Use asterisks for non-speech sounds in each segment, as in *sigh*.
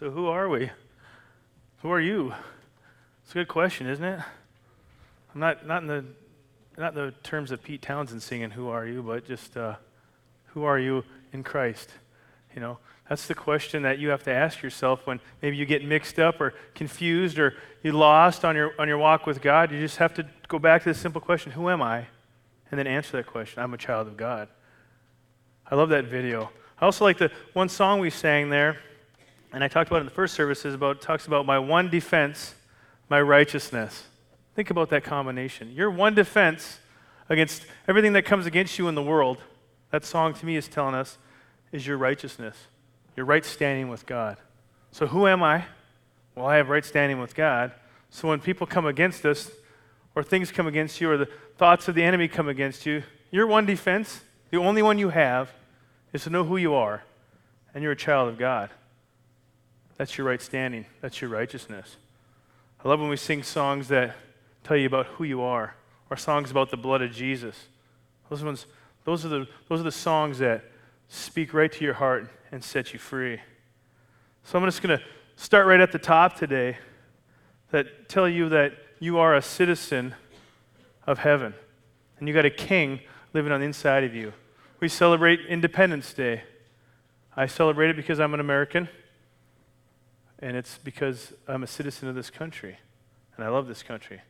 So, who are we? Who are you? It's a good question, isn't it? I'm not, not, in, the, not in the terms of Pete Townshend singing, Who Are You, but just uh, who are you in Christ? You know, that's the question that you have to ask yourself when maybe you get mixed up or confused or you lost on your, on your walk with God. You just have to go back to the simple question Who am I? And then answer that question I'm a child of God. I love that video. I also like the one song we sang there and I talked about in the first services about talks about my one defense, my righteousness. Think about that combination. Your one defense against everything that comes against you in the world. That song to me is telling us is your righteousness, your right standing with God. So who am I? Well, I have right standing with God. So when people come against us, or things come against you, or the thoughts of the enemy come against you, your one defense, the only one you have, is to know who you are, and you're a child of God. That's your right standing. That's your righteousness. I love when we sing songs that tell you about who you are, or songs about the blood of Jesus. Those ones, those are the, those are the songs that speak right to your heart and set you free. So I'm just going to start right at the top today that tell you that you are a citizen of heaven and you got a king living on the inside of you. We celebrate Independence Day. I celebrate it because I'm an American and it's because I'm a citizen of this country, and I love this country.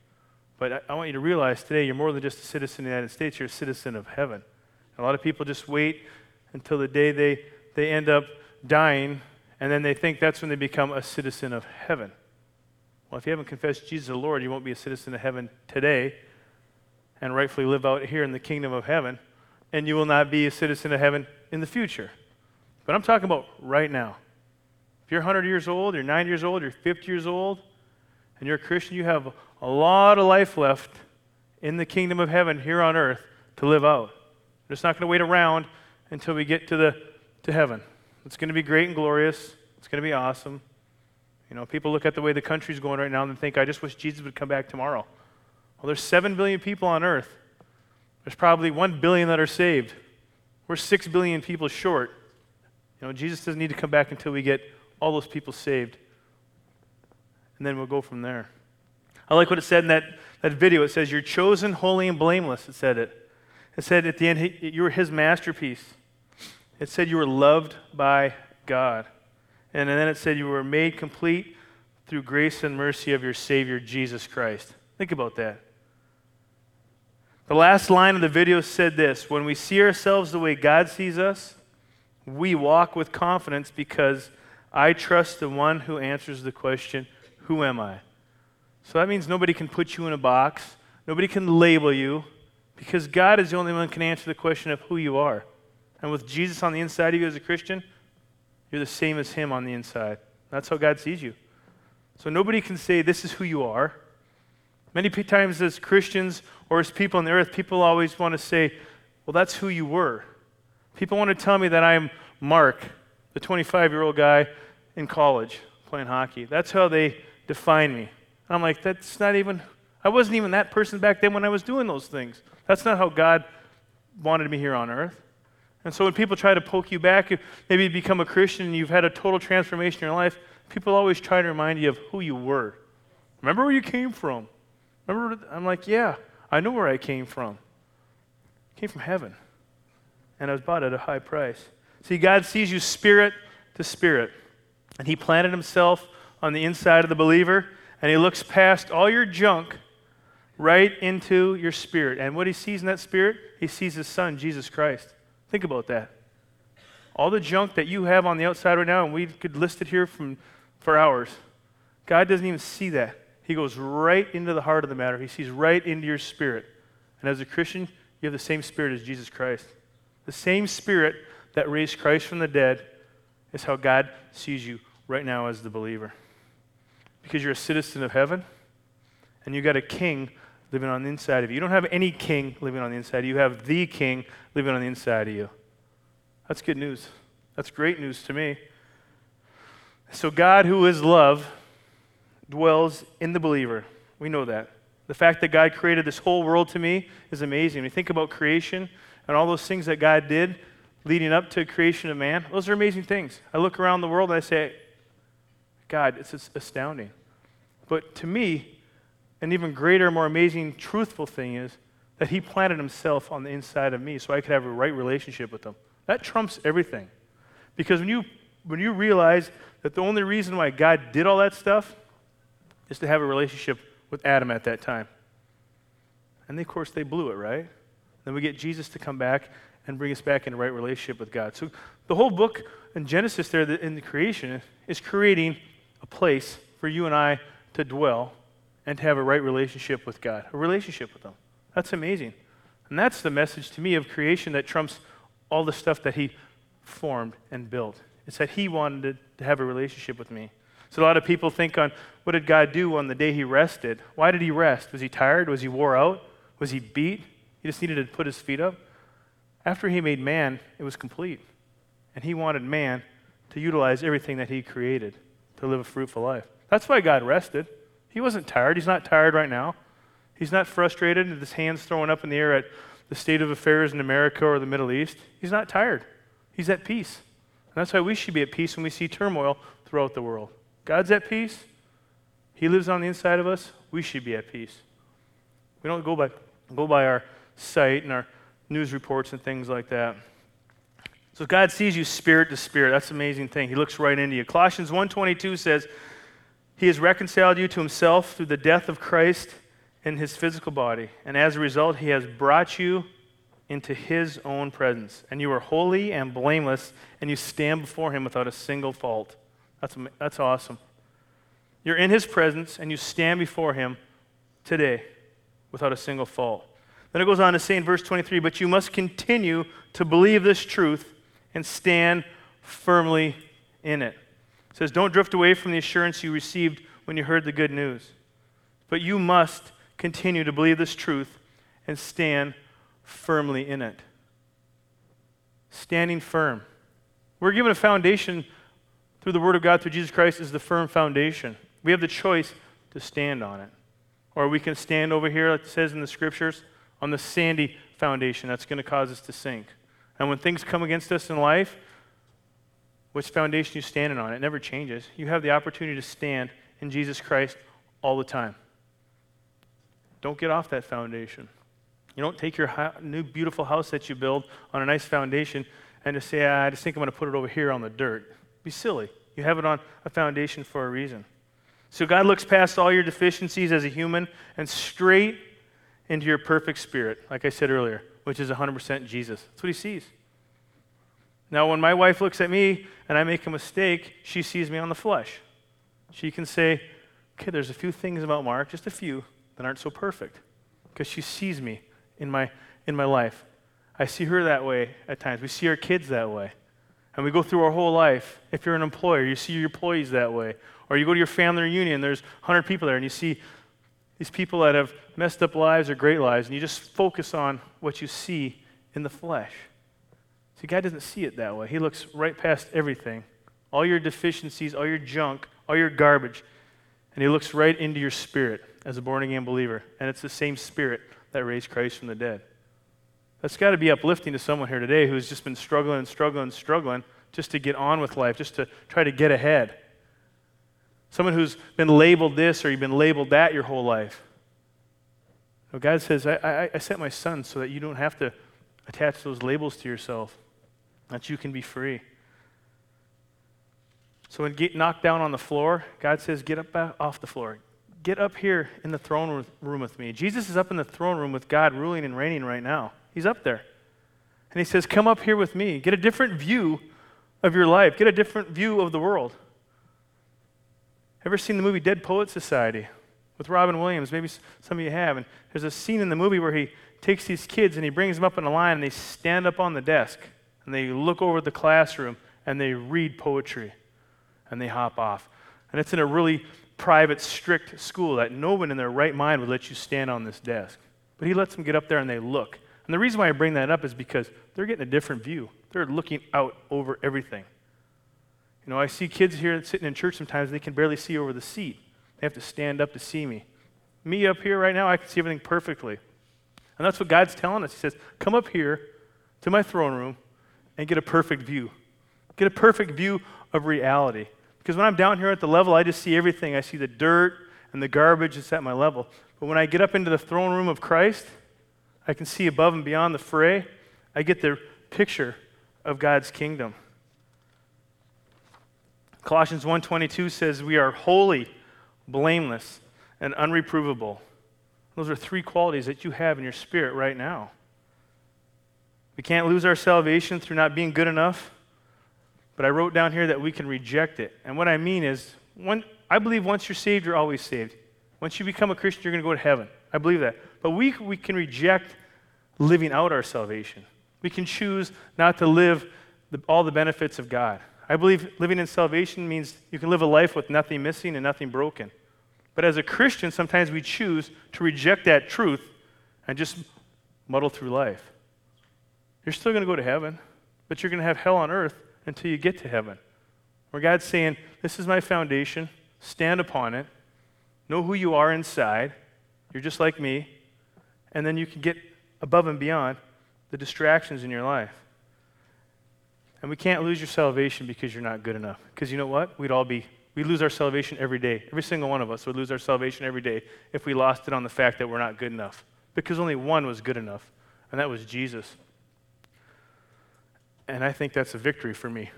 But I, I, want you to realize today you're more than just a citizen of the United States, you're a citizen of heaven. A lot of people just wait until the day they, they end up dying, and then they think that's when they become a citizen of heaven. Well, if you haven't confessed Jesus the Lord, you won't be a citizen of heaven today and rightfully live out here in the kingdom of heaven, and you will not be a citizen of heaven in the future. But I'm talking about right now. If you're 100 years old, you're 90 years old, you're 50 years old, and you're a Christian, you have a lot of life left in the kingdom of heaven here on earth to live out. We're just not going to wait around until we get to, the, to heaven. It's going to be great and glorious. It's going to be awesome. You know, people look at the way the country's going right now and think, I just wish Jesus would come back tomorrow. Well, there's 7 billion people on earth. There's probably 1 billion that are saved. We're 6 billion people short. You know, Jesus doesn't need to come back until we get all those people saved. And then we'll go from there. I like what it said in that, that video. It says, You're chosen, holy, and blameless. It said it. It said at the end, You were his masterpiece. It said you were loved by God. And then it said you were made complete through grace and mercy of your Savior, Jesus Christ. Think about that. The last line of the video said this When we see ourselves the way God sees us, we walk with confidence because I trust the one who answers the question, Who am I? So that means nobody can put you in a box, nobody can label you, because God is the only one who can answer the question of who you are. And with Jesus on the inside of you as a Christian, you're the same as Him on the inside. That's how God sees you. So nobody can say, This is who you are. Many times, as Christians or as people on the earth, people always want to say, Well, that's who you were. People want to tell me that I'm Mark the 25 year old guy in college playing hockey. That's how they define me. I'm like, that's not even, I wasn't even that person back then when I was doing those things. That's not how God wanted me here on earth. And so when people try to poke you back, maybe you become a Christian and you've had a total transformation in your life, people always try to remind you of who you were. Remember where you came from? Remember, I'm like, yeah, I know where I came from. I came from heaven. And I was bought at a high price. See, God sees you spirit to spirit, and He planted Himself on the inside of the believer, and He looks past all your junk right into your spirit. And what He sees in that spirit, He sees His Son, Jesus Christ. Think about that. All the junk that you have on the outside right now, and we could list it here from, for hours, God doesn't even see that. He goes right into the heart of the matter. He sees right into your spirit. And as a Christian, you have the same spirit as Jesus Christ. The same spirit that raised Christ from the dead is how God sees you right now as the believer. Because you're a citizen of heaven and you've got a king living on the inside of you. You don't have any king living on the inside you, you have the king living on the inside of you. That's good news. That's great news to me. So, God, who is love, dwells in the believer. We know that. The fact that God created this whole world to me is amazing. When you think about creation and all those things that God did, leading up to creation of man, those are amazing things. I look around the world and I say, God, it's astounding. But to me, an even greater, more amazing, truthful thing is that He planted Himself on the inside of me so I could have a right relationship with Him. That trumps everything. Because when you, when you realize that the only reason why God did all that stuff is to have a relationship with Adam at that time. And of course, they blew it, right? Then we get Jesus to come back and bring us back in a right relationship with God. So the whole book in Genesis, there in the creation, is creating a place for you and I to dwell and to have a right relationship with God, a relationship with Him. That's amazing. And that's the message to me of creation that trumps all the stuff that He formed and built. It's that He wanted to have a relationship with me. So a lot of people think on what did God do on the day He rested? Why did He rest? Was He tired? Was He wore out? Was He beat? He just needed to put His feet up? After He made man, it was complete. And He wanted man to utilize everything that He created to live a fruitful life. That's why God rested. He wasn't tired. He's not tired right now. He's not frustrated with his hands thrown up in the air at the state of affairs in America or the Middle East. He's not tired. He's at peace. And that's why we should be at peace when we see turmoil throughout the world. God's at peace. He lives on the inside of us. We should be at peace. We don't go by, go by our sight and our news reports and things like that. So God sees you spirit to spirit. That's an amazing thing. He looks right into you. Colossians 1:22 says, "He has reconciled you to himself through the death of Christ in his physical body, and as a result he has brought you into his own presence, and you are holy and blameless, and you stand before him without a single fault." That's that's awesome. You're in his presence and you stand before him today without a single fault. Then it goes on to say in verse 23, but you must continue to believe this truth and stand firmly in it. It says, Don't drift away from the assurance you received when you heard the good news. But you must continue to believe this truth and stand firmly in it. Standing firm. We're given a foundation through the Word of God, through Jesus Christ, is the firm foundation. We have the choice to stand on it. Or we can stand over here, like it says in the Scriptures, on the sandy foundation that's going to cause us to sink. And when things come against us in life, which foundation you're standing on? It never changes. You have the opportunity to stand in Jesus Christ all the time. Don't get off that foundation. You don't take your new beautiful house that you build on a nice foundation and just say, ah, I just think I'm going to put it over here on the dirt. Be silly. You have it on a foundation for a reason. So God looks past all your deficiencies as a human and straight into your perfect spirit, like I said earlier which is 100% Jesus. That's what he sees. Now, when my wife looks at me and I make a mistake, she sees me on the flesh. She can say, okay, there's a few things about Mark, just a few, that aren't so perfect, because she sees me in my, in my life. I see her that way at times. We see our kids that way. And we go through our whole life. If you're an employer, you see your employees that way. Or you go to your family reunion, there's 100 people there, and you see these people that have messed up lives or great lives, and you just focus on what you see in the flesh. See, God doesn't see it that way. He looks right past everything, all your deficiencies, all your junk, all your garbage, and He looks right into your spirit as a born again believer. And it's the same spirit that raised Christ from the dead. That's got to be uplifting to someone here today who's just been struggling and struggling and struggling just to get on with life, just to try to get ahead. Someone who's been labeled this or you've been labeled that your whole life. God says, I, I, I sent my son so that you don't have to attach those labels to yourself, that you can be free. So when get knocked down on the floor, God says, get up uh, off the floor. Get up here in the throne room with me. Jesus is up in the throne room with God ruling and reigning right now. He's up there. And he says, Come up here with me. Get a different view of your life, get a different view of the world. Ever seen the movie Dead Poet Society with Robin Williams? Maybe some of you have. And there's a scene in the movie where he takes these kids and he brings them up in a line and they stand up on the desk and they look over the classroom and they read poetry and they hop off. And it's in a really private, strict school that no one in their right mind would let you stand on this desk. But he lets them get up there and they look. And the reason why I bring that up is because they're getting a different view. They're looking out over everything. You know, I see kids here sitting in church sometimes, they can barely see over the seat. They have to stand up to see me. Me up here right now, I can see everything perfectly. And that's what God's telling us. He says, Come up here to my throne room and get a perfect view. Get a perfect view of reality. Because when I'm down here at the level, I just see everything. I see the dirt and the garbage that's at my level. But when I get up into the throne room of Christ, I can see above and beyond the fray. I get the picture of God's kingdom. Colossians 1:22 says we are holy, blameless, and unreprovable. Those are three qualities that you have in your spirit right now. We can't lose our salvation through not being good enough, but I wrote down here that we can reject it. And what I mean is, when, I believe once you're saved, you're always saved. Once you become a Christian, you're going to go to heaven. I believe that. But we, we can reject living out our salvation. We can choose not to live the, all the benefits of God. I believe living in salvation means you can live a life with nothing missing and nothing broken. But as a Christian, sometimes we choose to reject that truth and just muddle through life. You're still going to go to heaven, but you're going to have hell on earth until you get to heaven. Where God's saying, This is my foundation, stand upon it, know who you are inside. You're just like me. And then you can get above and beyond the distractions in your life. And we can't lose your salvation because you're not good enough. Because you know what? We'd all be, we lose our salvation every day. Every single one of us would lose our salvation every day if we lost it on the fact that we're not good enough. Because only one was good enough, and that was Jesus. And I think that's a victory for me.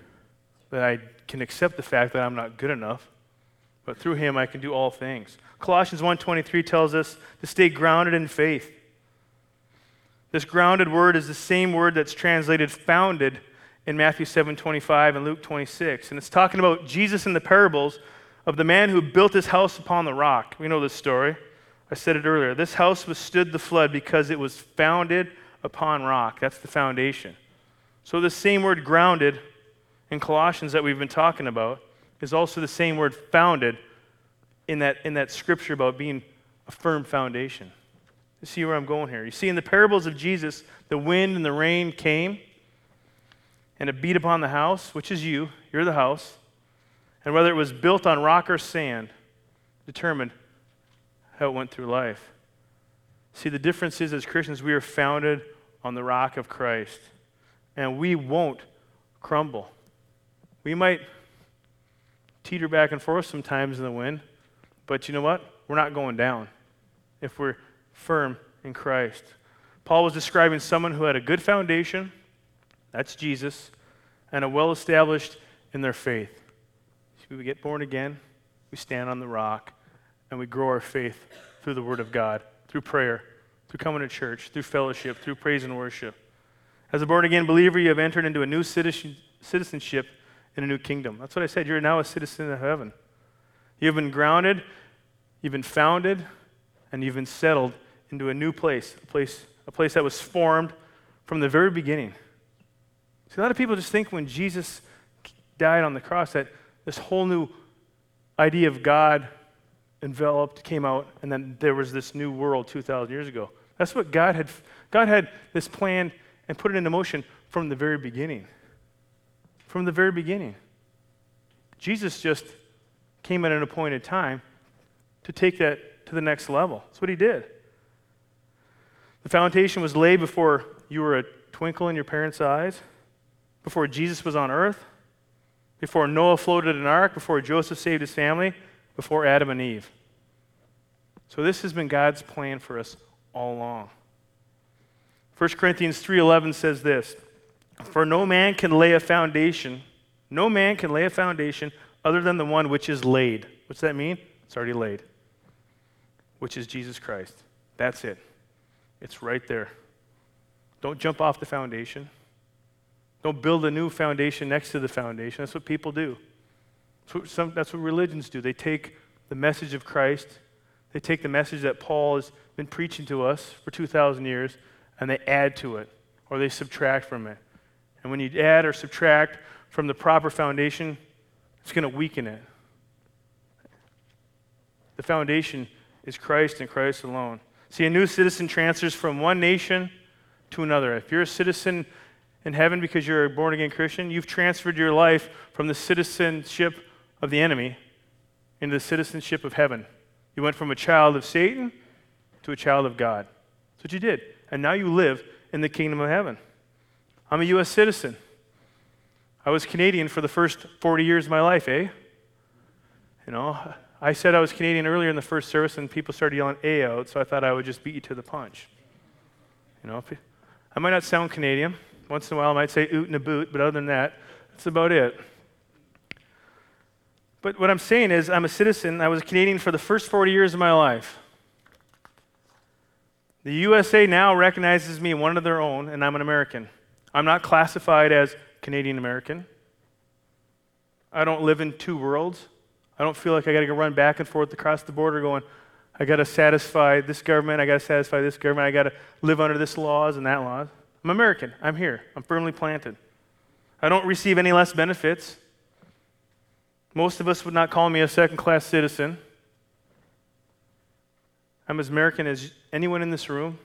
That I can accept the fact that I'm not good enough, but through him I can do all things. Colossians 1:23 tells us to stay grounded in faith. This grounded word is the same word that's translated founded in Matthew 7:25 and Luke 26. And it's talking about Jesus in the parables of the man who built his house upon the rock. We know this story. I said it earlier. This house withstood the flood because it was founded upon rock. That's the foundation. So the same word grounded in Colossians that we've been talking about is also the same word founded in that, in that scripture about being a firm foundation. You see where I'm going here? You see, in the parables of Jesus, the wind and the rain came and it beat upon the house, which is you, you're the house, and whether it was built on rock or sand determined how it went through life. See, the difference is as Christians, we are founded on the rock of Christ, and we won't crumble. We might teeter back and forth sometimes in the wind, but you know what? We're not going down if we're firm in Christ. Paul was describing someone who had a good foundation, that's Jesus, and are well established in their faith. We get born again, we stand on the rock, and we grow our faith through the Word of God, through prayer, through coming to church, through fellowship, through praise and worship. As a born again believer, you have entered into a new citizenship in a new kingdom. That's what I said. You're now a citizen of heaven. You've been grounded, you've been founded, and you've been settled into a new place, a place, a place that was formed from the very beginning. See, a lot of people just think when Jesus died on the cross that this whole new idea of God enveloped, came out, and then there was this new world 2,000 years ago. That's what God had. God had this plan and put it into motion from the very beginning. From the very beginning. Jesus just came at an appointed time to take that to the next level. That's what he did. The foundation was laid before you were a twinkle in your parents' eyes, before Jesus was on earth, before Noah floated an ark, before Joseph saved his family, before Adam and Eve. So this has been God's plan for us all along. 1 Corinthians 3:11 says this, "For no man can lay a foundation, no man can lay a foundation other than the one which is laid." What's that mean? It's already laid. Which is Jesus Christ. That's it. It's right there. Don't jump off the foundation. Don't build a new foundation next to the foundation. That's what people do. That's what, some, that's what religions do. They take the message of Christ, they take the message that Paul has been preaching to us for 2,000 years, and they add to it, or they subtract from it. And when you add or subtract from the proper foundation, it's going to weaken it. The foundation is Christ and Christ alone. See, a new citizen transfers from one nation to another. If you're a citizen in heaven because you're a born again Christian, you've transferred your life from the citizenship of the enemy into the citizenship of heaven. You went from a child of Satan to a child of God. That's what you did. And now you live in the kingdom of heaven. I'm a U.S. citizen. I was Canadian for the first 40 years of my life, eh? You know, I said I was Canadian earlier in the first service, and people started yelling A out, so I thought I would just beat you to the punch. You know, I might not sound Canadian. Once in a while, I might say oot and a boot, but other than that, that's about it. But what I'm saying is, I'm a citizen. I was a Canadian for the first 40 years of my life. The USA now recognizes me one of their own, and I'm an American. I'm not classified as Canadian American. I don't live in two worlds. I don't feel like I got to go run back and forth across the border going, I got to satisfy this government, I got to satisfy this government, I got to live under this laws and that laws. I'm American. I'm here. I'm firmly planted. I don't receive any less benefits. Most of us would not call me a second class citizen. I'm as American as anyone in this room,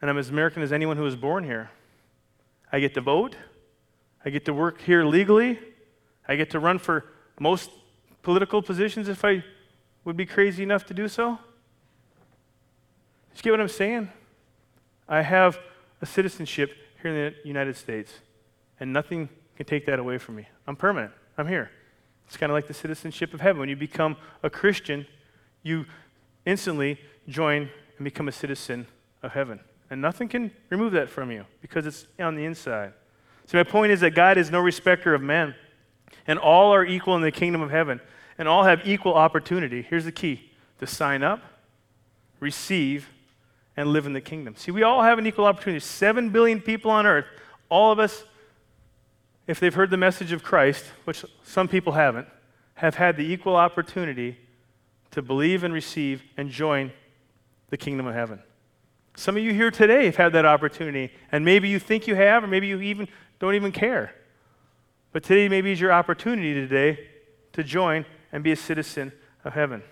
and I'm as American as anyone who was born here. I get to vote, I get to work here legally, I get to run for most political positions if I would be crazy enough to do so. You get what I'm saying? I have a citizenship here in the United States, and nothing can take that away from me. I'm permanent. I'm here. It's kind of like the citizenship of heaven. When you become a Christian, you instantly join and become a citizen of heaven. And nothing can remove that from you because it's on the inside. So, my point is that God is no respecter of men, and all are equal in the kingdom of heaven, and all have equal opportunity. Here's the key to sign up, receive, and live in the kingdom. See, we all have an equal opportunity. Seven billion people on earth, all of us, if they've heard the message of Christ, which some people haven't, have had the equal opportunity to believe and receive and join the kingdom of heaven. Some of you here today have had that opportunity, and maybe you think you have, or maybe you even don't even care. But today maybe is your opportunity today to join and be a citizen of heaven.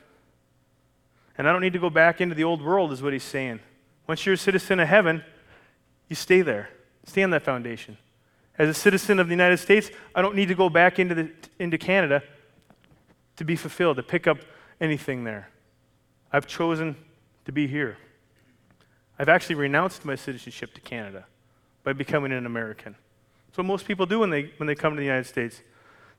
And I don't need to go back into the old world, is what he's saying. Once you're a citizen of heaven, you stay there. Stay on that foundation. As a citizen of the United States, I don't need to go back into, the, into Canada to be fulfilled, to pick up anything there. I've chosen to be here. I've actually renounced my citizenship to Canada by becoming an American. That's what most people do when they, when they come to the United States.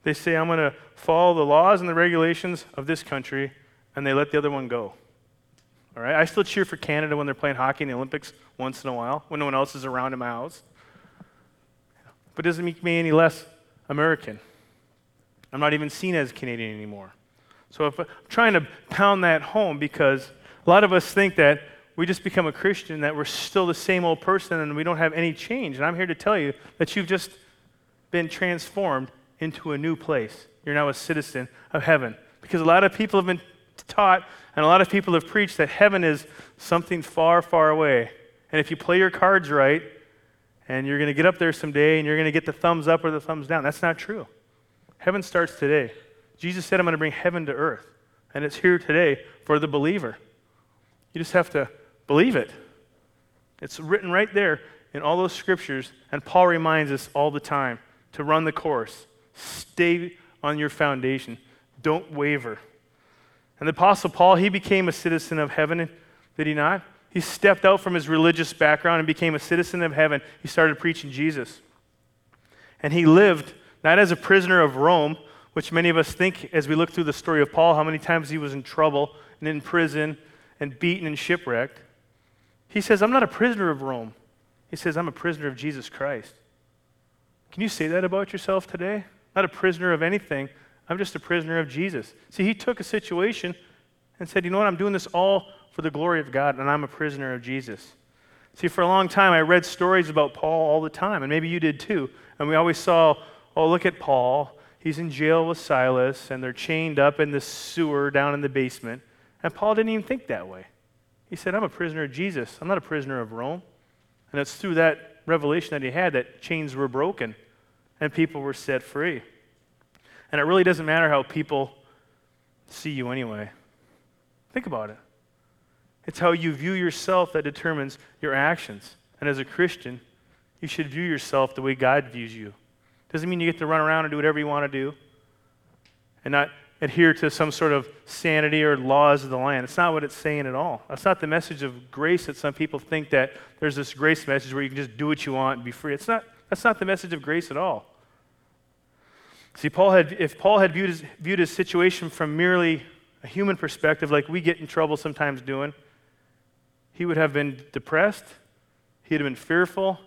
They say, I'm going to follow the laws and the regulations of this country, and they let the other one go. All right? I still cheer for Canada when they're playing hockey in the Olympics once in a while, when no one else is around in my house. But it doesn't make me any less American. I'm not even seen as Canadian anymore. So if uh, I'm trying to pound that home because a lot of us think that we just become a Christian, that we're still the same old person and we don't have any change. And I'm here to tell you that you've just been transformed into a new place. You're now a citizen of heaven. Because a lot of people have been taught and a lot of people have preached that heaven is something far, far away. And if you play your cards right, and you're going to get up there someday and you're going to get the thumbs up or the thumbs down, that's not true. Heaven starts today. Jesus said, I'm going to bring heaven to earth. And it's here today for the believer. You just have to believe it. It's written right there in all those scriptures. And Paul reminds us all the time to run the course, stay on your foundation, don't waver. And the Apostle Paul, he became a citizen of heaven, did he not? He stepped out from his religious background and became a citizen of heaven. He started preaching Jesus. And he lived not as a prisoner of Rome, which many of us think as we look through the story of Paul, how many times he was in trouble and in prison and beaten and shipwrecked. He says, I'm not a prisoner of Rome. He says, I'm a prisoner of Jesus Christ. Can you say that about yourself today? Not a prisoner of anything. I'm just a prisoner of Jesus. See, he took a situation and said, You know what? I'm doing this all for the glory of God, and I'm a prisoner of Jesus. See, for a long time, I read stories about Paul all the time, and maybe you did too. And we always saw, oh, look at Paul. He's in jail with Silas, and they're chained up in the sewer down in the basement. And Paul didn't even think that way. He said, I'm a prisoner of Jesus. I'm not a prisoner of Rome. And it's through that revelation that he had that chains were broken and people were set free. And it really doesn't matter how people see you anyway. Think about it. It's how you view yourself that determines your actions. And as a Christian, you should view yourself the way God views you. Doesn't mean you get to run around and do whatever you want to do and not adhere to some sort of sanity or laws of the land. It's not what it's saying at all. That's not the message of grace that some people think that there's this grace message where you can just do what you want and be free. It's not, that's not the message of grace at all. See, Paul had, if Paul had viewed his, viewed his situation from merely a human perspective, like we get in trouble sometimes doing, he would have been depressed, he'd have been fearful,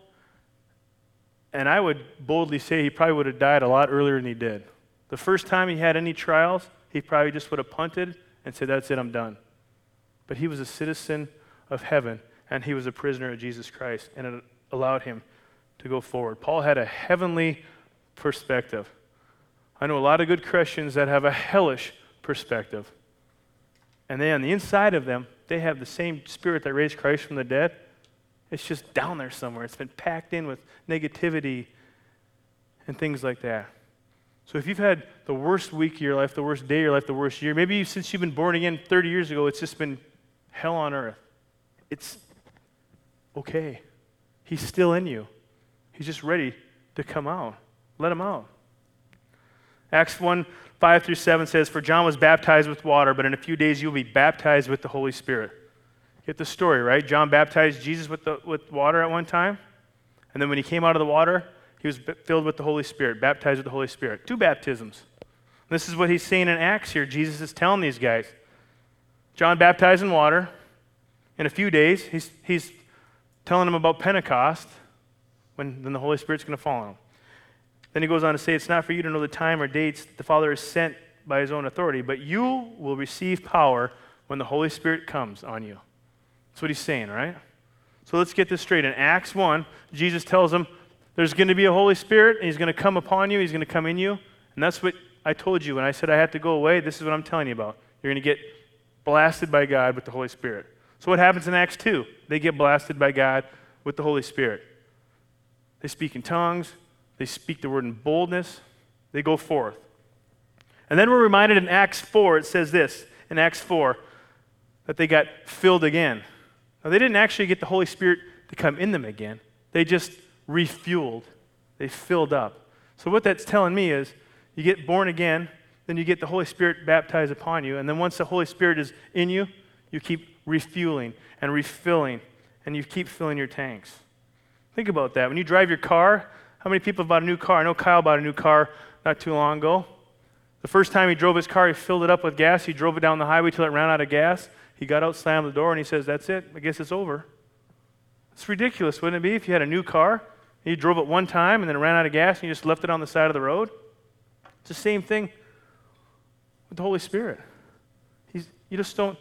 and I would boldly say he probably would have died a lot earlier than he did. The first time he had any trials, he probably just would have punted and said, That's it, I'm done. But he was a citizen of heaven, and he was a prisoner of Jesus Christ, and it allowed him to go forward. Paul had a heavenly perspective. I know a lot of good Christians that have a hellish perspective. And they, on the inside of them, they have the same spirit that raised Christ from the dead. It's just down there somewhere. It's been packed in with negativity and things like that. So if you've had the worst week of your life, the worst day of your life, the worst year, maybe since you've been born again 30 years ago, it's just been hell on earth. It's okay. He's still in you. He's just ready to come out. Let him out. Acts 1 5 through 7 says, For John was baptized with water, but in a few days you'll be baptized with the Holy Spirit. Get the story, right? John baptized Jesus with, the, with water at one time. And then when he came out of the water, he was filled with the Holy Spirit, baptized with the Holy Spirit. Two baptisms. This is what he's saying in Acts here. Jesus is telling these guys. John baptized in water. In a few days, he's, he's telling them about Pentecost, when then the Holy Spirit's going to fall on them. Then he goes on to say, It's not for you to know the time or dates the Father is sent by his own authority, but you will receive power when the Holy Spirit comes on you. That's what he's saying, right? So let's get this straight. In Acts 1, Jesus tells them there's going to be a Holy Spirit, and he's going to come upon you, he's going to come in you. And that's what I told you when I said I had to go away. This is what I'm telling you about. You're going to get blasted by God with the Holy Spirit. So what happens in Acts 2? They get blasted by God with the Holy Spirit. They speak in tongues, they speak the word in boldness, they go forth. And then we're reminded in Acts 4, it says this in Acts 4, that they got filled again. Now, they didn't actually get the Holy Spirit to come in them again, they just refueled, they filled up. So, what that's telling me is you get born again, then you get the Holy Spirit baptized upon you, and then once the Holy Spirit is in you, you keep refueling and refilling, and you keep filling your tanks. Think about that. When you drive your car, how many people bought a new car? I know Kyle bought a new car not too long ago. The first time he drove his car, he filled it up with gas. He drove it down the highway till it ran out of gas. He got out, slammed the door, and he says, That's it. I guess it's over. It's ridiculous, wouldn't it be, if you had a new car, and you drove it one time, and then it ran out of gas, and you just left it on the side of the road? It's the same thing with the Holy Spirit. He's, you just don't,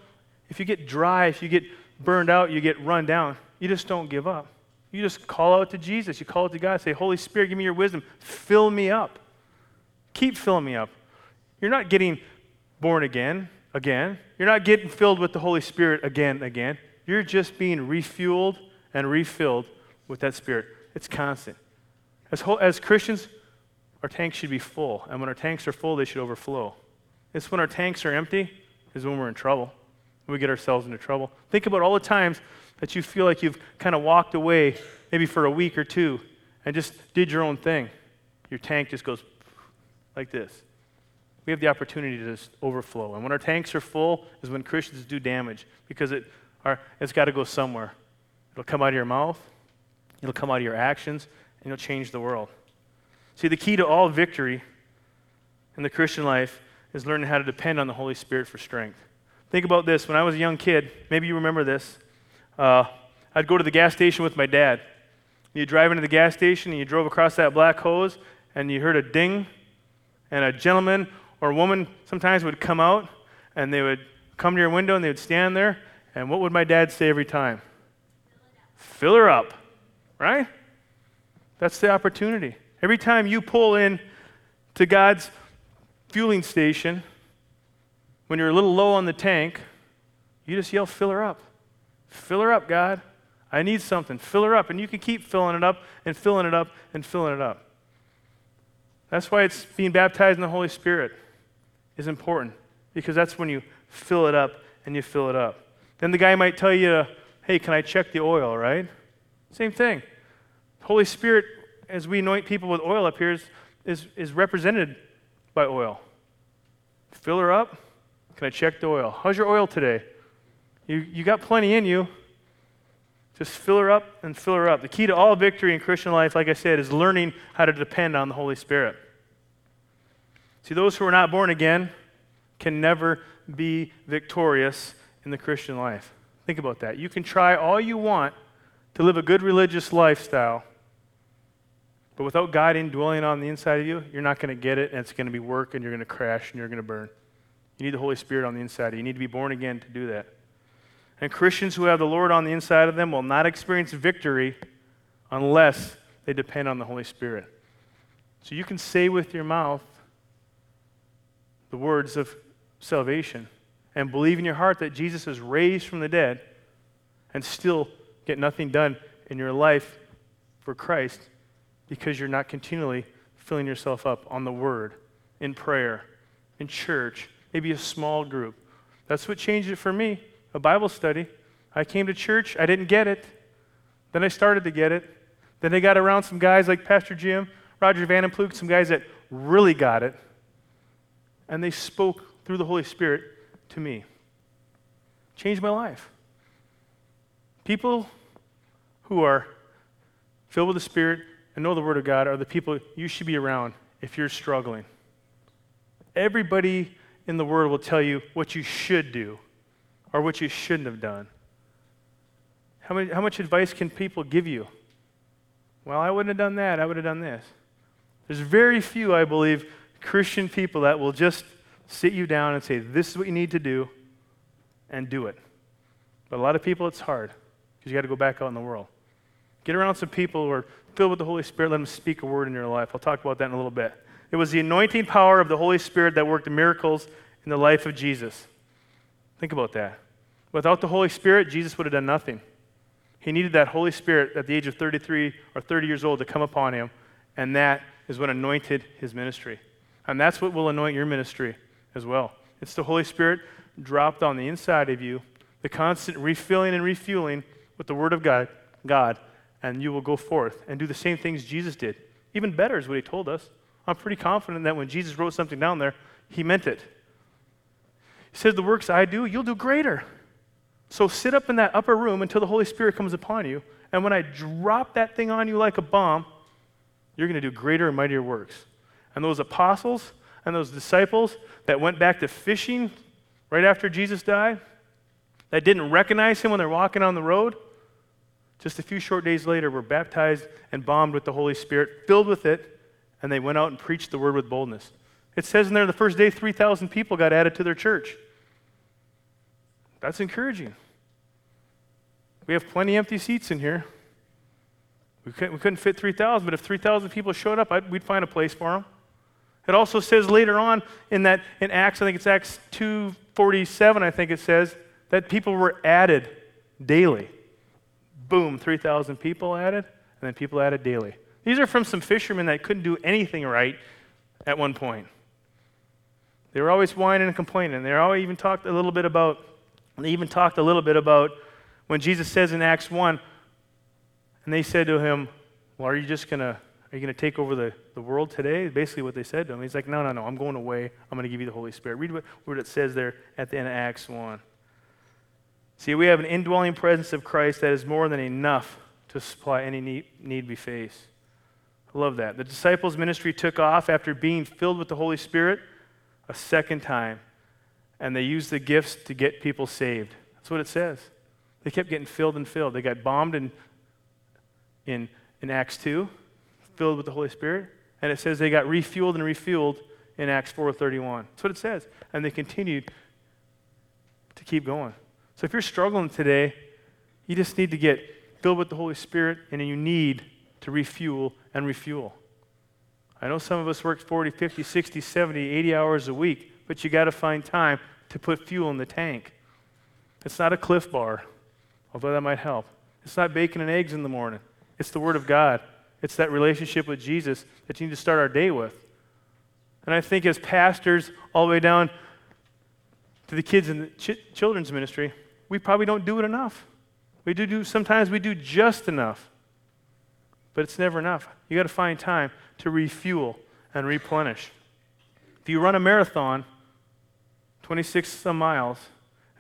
if you get dry, if you get burned out, you get run down, you just don't give up. You just call out to Jesus. You call out to God. Say, Holy Spirit, give me your wisdom. Fill me up. Keep filling me up. You're not getting born again again. You're not getting filled with the Holy Spirit again again. You're just being refueled and refilled with that Spirit. It's constant. As, as Christians, our tanks should be full. And when our tanks are full, they should overflow. It's when our tanks are empty, is when we're in trouble. We get ourselves into trouble. Think about all the times that you feel like you've kind of walked away, maybe for a week or two, and just did your own thing. Your tank just goes like this we have the opportunity to just overflow. And when our tanks are full is when Christians do damage because it, it's got to go somewhere. It'll come out of your mouth, it'll come out of your actions, and it'll change the world. See, the key to all victory in the Christian life is learning how to depend on the Holy Spirit for strength. Think about this. When I was a young kid, maybe you remember this, uh, I'd go to the gas station with my dad. You drive into the gas station and you drove across that black hose and you heard a ding, and a gentleman or woman sometimes would come out and they would come to your window and they would stand there. And what would my dad say every time? Fill her up, right? That's the opportunity. Every time you pull in to God's fueling station, when you're a little low on the tank, you just yell, fill her up. Fill her up, God. I need something. Fill her up. And you can keep filling it up and filling it up and filling it up. That's why it's being baptized in the Holy Spirit is important because that's when you fill it up and you fill it up. Then the guy might tell you, hey, can I check the oil, right? Same thing. Holy Spirit, as we anoint people with oil up here, is, is, is represented by oil. Fill her up. Can I check the oil? How's your oil today? You, you got plenty in you. Just fill her up and fill her up. The key to all victory in Christian life, like I said, is learning how to depend on the Holy Spirit. See, those who are not born again can never be victorious in the Christian life. Think about that. You can try all you want to live a good religious lifestyle, but without God indwelling on the inside of you, you're not going to get it, and it's going to be work, and you're going to crash, and you're going to burn. You need the Holy Spirit on the inside. You need to be born again to do that. And Christians who have the Lord on the inside of them will not experience victory unless they depend on the Holy Spirit. So you can say with your mouth the words of salvation and believe in your heart that Jesus is raised from the dead and still get nothing done in your life for Christ because you're not continually filling yourself up on the Word, in prayer, in church, maybe a small group. That's what changed it for me a Bible study. I came to church, I didn't get it. Then I started to get it. Then they got around some guys like Pastor Jim, Roger Van some guys that really got it. And they spoke through the Holy Spirit to me. Changed my life. People who are filled with the Spirit and know the Word of God are the people you should be around if you're struggling. Everybody in the Word will tell you what you should do or what you shouldn't have done. How, many, how much advice can people give you? Well, I wouldn't have done that. I would have done this. There's very few, I believe, Christian people that will just sit you down and say, This is what you need to do, and do it. But a lot of people, it's hard because you got to go back out in the world. Get around some people who are filled with the Holy Spirit. Let them speak a word in your life. I'll talk about that in a little bit. It was the anointing power of the Holy Spirit that worked miracles in the life of Jesus. Think about that. Without the Holy Spirit, Jesus would have done nothing. He needed that Holy Spirit at the age of 33 or 30 years old to come upon him, and that is what anointed his ministry. And that's what will anoint your ministry as well. It's the Holy Spirit dropped on the inside of you, the constant refilling and refueling with the Word of God, God, and you will go forth and do the same things Jesus did. Even better is what he told us. I'm pretty confident that when Jesus wrote something down there, he meant it. He said, The works I do, you'll do greater. So sit up in that upper room until the Holy Spirit comes upon you. And when I drop that thing on you like a bomb, you're going to do greater and mightier works. And those apostles and those disciples that went back to fishing right after Jesus died, that didn't recognize him when they're walking on the road, just a few short days later were baptized and bombed with the Holy Spirit, filled with it, and they went out and preached the word with boldness. It says in there the first day 3,000 people got added to their church. That's encouraging. We have plenty empty seats in here. We couldn't, we couldn't fit 3,000, but if 3,000 people showed up, I'd, we'd find a place for them. It also says later on in that in Acts, I think it's Acts 2:47, I think it says, that people were added daily. Boom, 3,000 people added, and then people added daily. These are from some fishermen that couldn't do anything right at one point. They were always whining and complaining. They always even talked a little bit about, they even talked a little bit about when Jesus says in Acts 1, and they said to him, Well, are you just going to are you going to take over the, the world today? Basically, what they said to him. He's like, No, no, no. I'm going away. I'm going to give you the Holy Spirit. Read what, what it says there at the end of Acts 1. See, we have an indwelling presence of Christ that is more than enough to supply any need, need we face. I love that. The disciples' ministry took off after being filled with the Holy Spirit a second time, and they used the gifts to get people saved. That's what it says. They kept getting filled and filled. They got bombed in, in, in Acts 2 filled with the Holy Spirit. And it says they got refueled and refueled in Acts 4:31. That's what it says. And they continued to keep going. So if you're struggling today, you just need to get filled with the Holy Spirit and you need to refuel and refuel. I know some of us work 40, 50, 60, 70, 80 hours a week, but you got to find time to put fuel in the tank. It's not a Clif Bar, although that might help. It's not bacon and eggs in the morning. It's the Word of God. It's that relationship with Jesus that you need to start our day with. And I think as pastors, all the way down to the kids in the ch- children's ministry, we probably don't do it enough. We do, do sometimes we do just enough, but it's never enough. You got to find time to refuel and replenish. If you run a marathon, 26 some miles,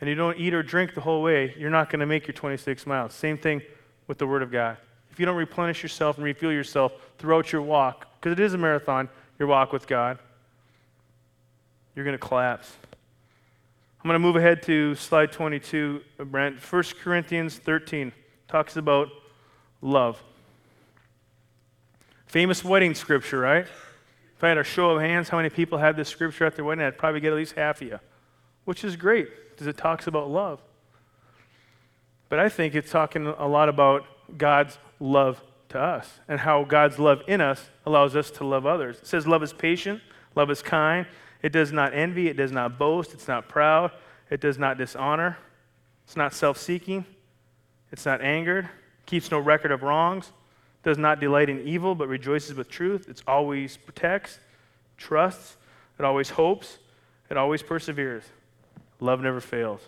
and you don't eat or drink the whole way, you're not going to make your 26 miles. Same thing with the Word of God if you don't replenish yourself and refuel yourself throughout your walk, because it is a marathon, your walk with God, you're going to collapse. I'm going to move ahead to slide 22, Brent. 1 Corinthians 13 talks about love. Famous wedding scripture, right? If I had a show of hands, how many people had this scripture at their wedding? I'd probably get at least half of you, which is great because it talks about love. But I think it's talking a lot about God's love to us and how God's love in us allows us to love others. It says, Love is patient, love is kind, it does not envy, it does not boast, it's not proud, it does not dishonor, it's not self seeking, it's not angered, keeps no record of wrongs, does not delight in evil, but rejoices with truth. It always protects, trusts, it always hopes, it always perseveres. Love never fails.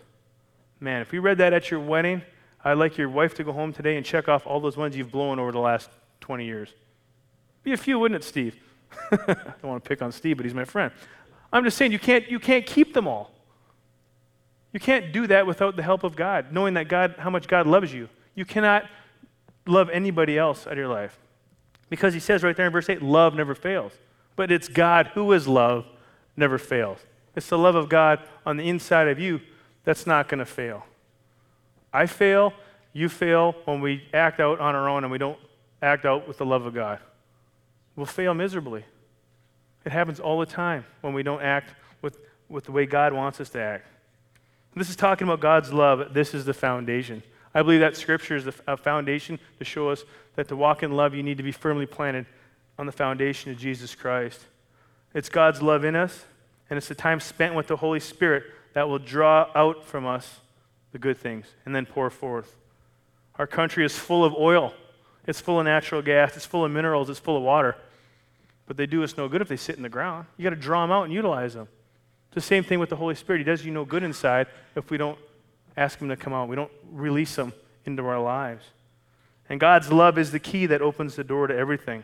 Man, if we read that at your wedding, I'd like your wife to go home today and check off all those ones you've blown over the last 20 years. Be a few, wouldn't it, Steve? *laughs* I don't want to pick on Steve, but he's my friend. I'm just saying you can't, you can't keep them all. You can't do that without the help of God, knowing that God, how much God loves you. You cannot love anybody else out of your life. Because he says right there in verse 8, love never fails. But it's God who is love, never fails. It's the love of God on the inside of you that's not going to fail. I fail, you fail when we act out on our own and we don't act out with the love of God. We'll fail miserably. It happens all the time when we don't act with, with the way God wants us to act. This is talking about God's love. This is the foundation. I believe that Scripture is a foundation to show us that to walk in love, you need to be firmly planted on the foundation of Jesus Christ. It's God's love in us, and it's the time spent with the Holy Spirit that will draw out from us the good things and then pour forth. Our country is full of oil, it's full of natural gas, it's full of minerals, it's full of water but they do us no good if they sit in the ground. You got to draw them out and utilize them. It's the same thing with the Holy Spirit. He does you no good inside if we don't ask Him to come out. We don't release Him into our lives. And God's love is the key that opens the door to everything.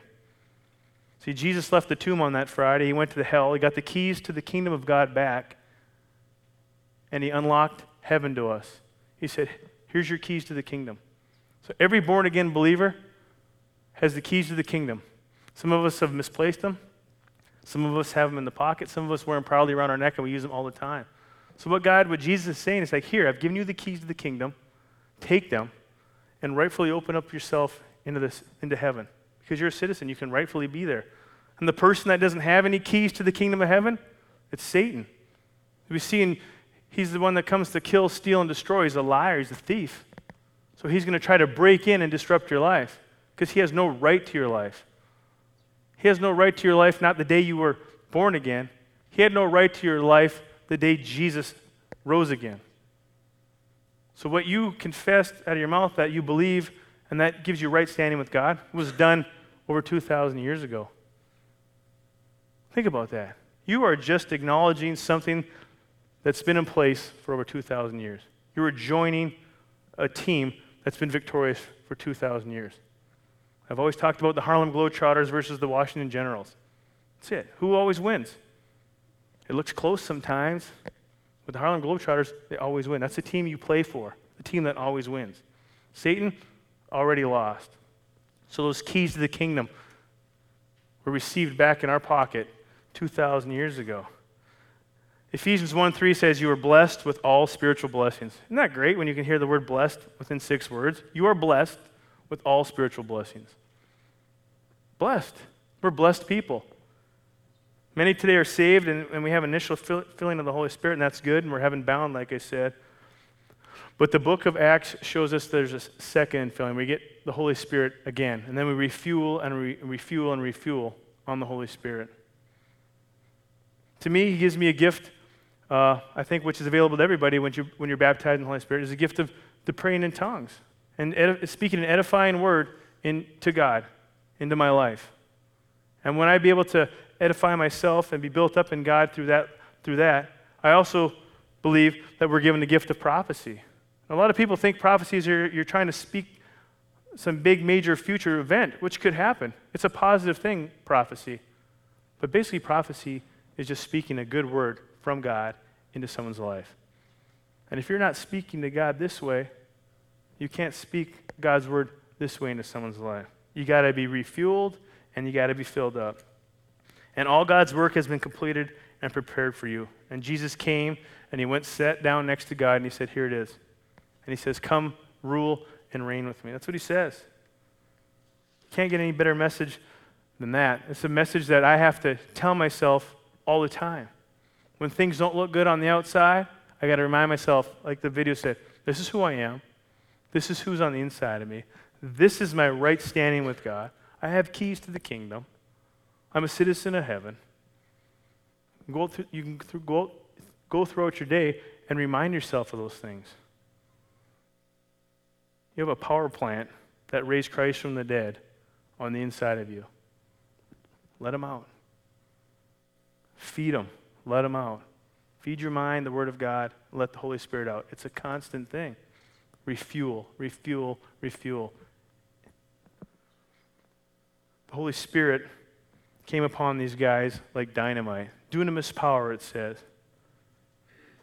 See, Jesus left the tomb on that Friday. He went to the hell. He got the keys to the kingdom of God back. And he unlocked heaven to us. He said, Here's your keys to the kingdom. So every born again believer has the keys to the kingdom. Some of us have misplaced them. Some of us have them in the pocket. Some of us wear them proudly around our neck and we use them all the time. So, what God, what Jesus is saying is like, here, I've given you the keys to the kingdom. Take them and rightfully open up yourself into, this, into heaven. Because you're a citizen, you can rightfully be there. And the person that doesn't have any keys to the kingdom of heaven, it's Satan. We see in, he's the one that comes to kill, steal, and destroy. He's a liar, he's a thief. So he's going to try to break in and disrupt your life because he has no right to your life. He has no right to your life not the day you were born again. He had no right to your life the day Jesus rose again. So, what you confessed out of your mouth that you believe and that gives you right standing with God it was done over 2,000 years ago. Think about that. You are just acknowledging something that's been in place for over 2,000 years. You are joining a team that's been victorious for 2,000 years. I've always talked about the Harlem Globetrotters versus the Washington Generals. That's it. Who always wins? It looks close sometimes, but the Harlem Globetrotters, they always win. That's the team you play for, the team that always wins. Satan already lost. So those keys to the kingdom were received back in our pocket 2,000 years ago. Ephesians 1 3 says, You are blessed with all spiritual blessings. Isn't that great when you can hear the word blessed within six words? You are blessed with all spiritual blessings. Blessed. We're blessed people. Many today are saved, and, and we have initial fill, filling of the Holy Spirit, and that's good, and we're heaven bound, like I said. But the book of Acts shows us there's a second filling. We get the Holy Spirit again, and then we refuel and re- refuel and refuel on the Holy Spirit. To me, He gives me a gift, uh, I think, which is available to everybody when, you, when you're baptized in the Holy Spirit, is a gift of the praying in tongues and edif- speaking an edifying word into God, into my life. And when I be able to edify myself and be built up in God through that, through that, I also believe that we're given the gift of prophecy. A lot of people think prophecies are you're trying to speak some big major future event, which could happen. It's a positive thing, prophecy. But basically, prophecy is just speaking a good word from God into someone's life. And if you're not speaking to God this way, you can't speak God's word this way into someone's life. You got to be refueled and you got to be filled up. And all God's work has been completed and prepared for you. And Jesus came and he went, sat down next to God, and he said, Here it is. And he says, Come, rule and reign with me. That's what he says. Can't get any better message than that. It's a message that I have to tell myself all the time. When things don't look good on the outside, I got to remind myself, like the video said, this is who I am. This is who's on the inside of me. This is my right standing with God. I have keys to the kingdom. I'm a citizen of heaven. Go through, you can through, go, go throughout your day and remind yourself of those things. You have a power plant that raised Christ from the dead on the inside of you. Let them out. Feed them. Let them out. Feed your mind the Word of God. Let the Holy Spirit out. It's a constant thing. Refuel, refuel, refuel. The Holy Spirit came upon these guys like dynamite. Dunamis power, it says.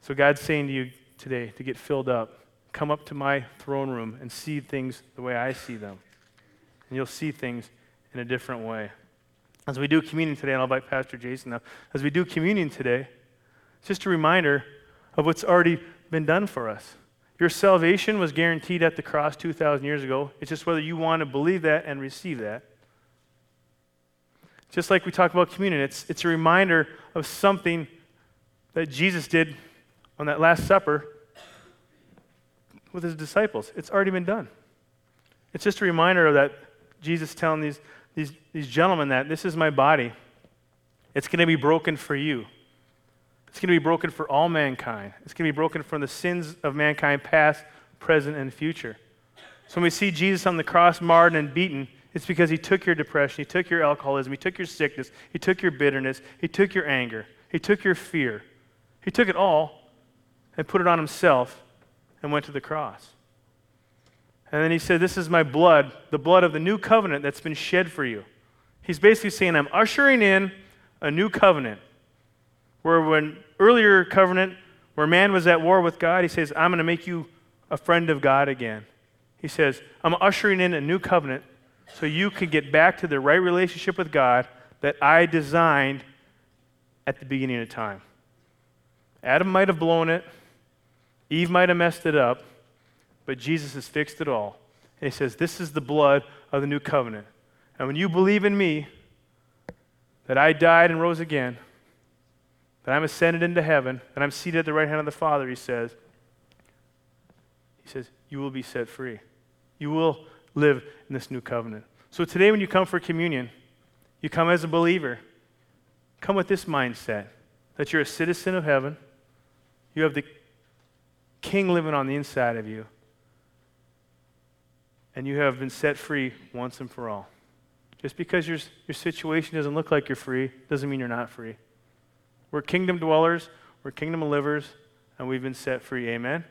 So God's saying to you today to get filled up. Come up to my throne room and see things the way I see them. And you'll see things in a different way. As we do communion today, and I'll invite Pastor Jason now. As we do communion today, it's just a reminder of what's already been done for us. Your salvation was guaranteed at the cross 2,000 years ago. It's just whether you want to believe that and receive that. Just like we talk about communion, it's, it's a reminder of something that Jesus did on that Last Supper with his disciples. It's already been done. It's just a reminder of that Jesus telling these, these, these gentlemen that this is my body. It's going to be broken for you. It's going to be broken for all mankind. It's going to be broken from the sins of mankind, past, present, and future. So when we see Jesus on the cross, marred and beaten, it's because he took your depression, he took your alcoholism, he took your sickness, he took your bitterness, he took your anger, he took your fear. He took it all and put it on himself and went to the cross. And then he said, This is my blood, the blood of the new covenant that's been shed for you. He's basically saying, I'm ushering in a new covenant. Where when earlier covenant, where man was at war with God, he says, I'm going to make you a friend of God again. He says, I'm ushering in a new covenant so you can get back to the right relationship with God that I designed at the beginning of time. Adam might have blown it, Eve might have messed it up, but Jesus has fixed it all. And he says, This is the blood of the new covenant. And when you believe in me, that I died and rose again, that I'm ascended into heaven, that I'm seated at the right hand of the Father, he says, he says, you will be set free. You will live in this new covenant. So today, when you come for communion, you come as a believer. Come with this mindset that you're a citizen of heaven, you have the king living on the inside of you, and you have been set free once and for all. Just because your, your situation doesn't look like you're free doesn't mean you're not free. We're kingdom dwellers, we're kingdom livers, and we've been set free. Amen.